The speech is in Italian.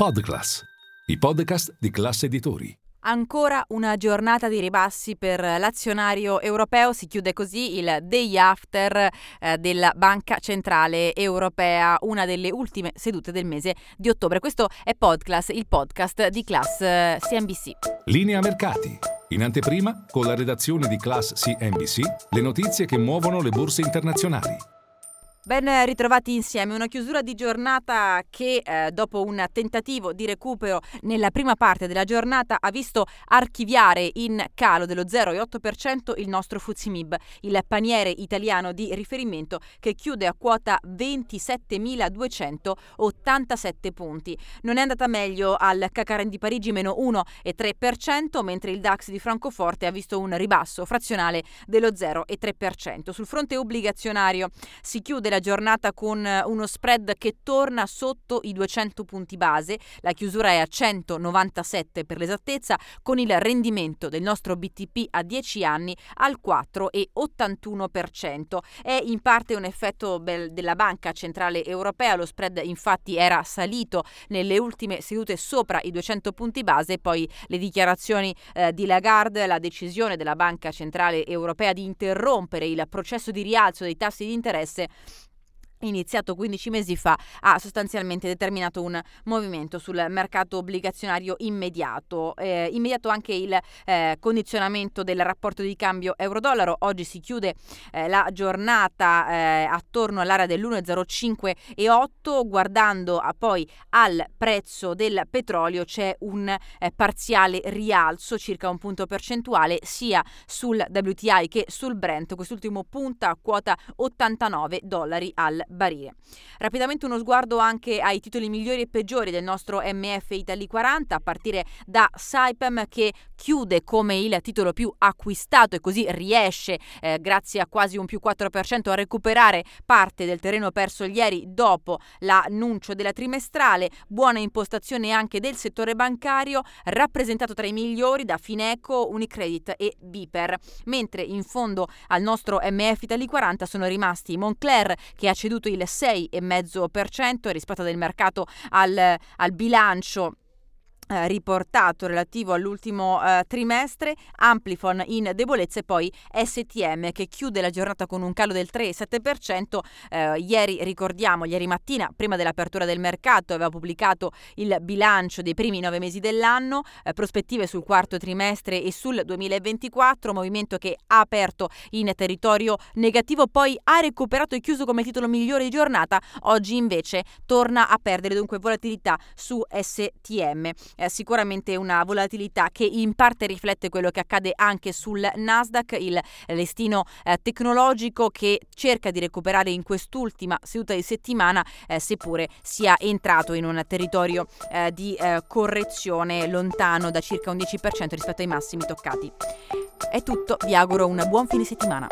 Podclass, i podcast di classe editori. Ancora una giornata di ribassi per l'azionario europeo, si chiude così il day after eh, della Banca Centrale Europea, una delle ultime sedute del mese di ottobre. Questo è Podclass, il podcast di Class eh, CNBC. Linea mercati. In anteprima, con la redazione di Class CNBC, le notizie che muovono le borse internazionali. Ben ritrovati insieme, una chiusura di giornata che eh, dopo un tentativo di recupero nella prima parte della giornata ha visto archiviare in calo dello 0,8% il nostro Fuzimib, il paniere italiano di riferimento che chiude a quota 27.287 punti. Non è andata meglio al Cacaren di Parigi meno 1,3%, mentre il DAX di Francoforte ha visto un ribasso frazionale dello 0,3%. Sul fronte obbligazionario si chiude la giornata con eh, uno spread che torna sotto i 200 punti base, la chiusura è a 197 per l'esattezza, con il rendimento del nostro BTP a 10 anni al 4,81%. È in parte un effetto della Banca Centrale Europea, lo spread infatti era salito nelle ultime sedute sopra i 200 punti base, poi le dichiarazioni eh, di Lagarde, la decisione della Banca Centrale Europea di interrompere il processo di rialzo dei tassi di interesse iniziato 15 mesi fa, ha sostanzialmente determinato un movimento sul mercato obbligazionario immediato. Eh, immediato anche il eh, condizionamento del rapporto di cambio euro-dollaro. Oggi si chiude eh, la giornata eh, attorno all'area dell'1,05 e 8. Guardando a, poi al prezzo del petrolio c'è un eh, parziale rialzo, circa un punto percentuale, sia sul WTI che sul Brent. Quest'ultimo punta a quota 89 dollari al barile. Rapidamente uno sguardo anche ai titoli migliori e peggiori del nostro MF Italy 40, a partire da Saipem che chiude come il titolo più acquistato e così riesce, eh, grazie a quasi un più 4%, a recuperare parte del terreno perso ieri dopo l'annuncio della trimestrale. Buona impostazione anche del settore bancario, rappresentato tra i migliori da Fineco, Unicredit e Biper. Mentre in fondo al nostro MF Italy 40 sono rimasti Moncler che ha ceduto il 6,5% rispetto del mercato al, al bilancio eh, riportato relativo all'ultimo eh, trimestre, Amplifon in debolezza e poi STM che chiude la giornata con un calo del 3,7%. Eh, ieri, ricordiamo, ieri mattina, prima dell'apertura del mercato, aveva pubblicato il bilancio dei primi nove mesi dell'anno, eh, prospettive sul quarto trimestre e sul 2024, movimento che ha aperto in territorio negativo, poi ha recuperato e chiuso come titolo migliore di giornata, oggi invece torna a perdere dunque volatilità su STM eh, sicuramente una volatilità che in parte riflette quello che accade anche sul Nasdaq, il listino eh, tecnologico che cerca di recuperare in quest'ultima seduta di settimana, eh, seppure sia entrato in un territorio eh, di eh, correzione lontano da circa un 10% rispetto ai massimi toccati. È tutto, vi auguro un buon fine settimana.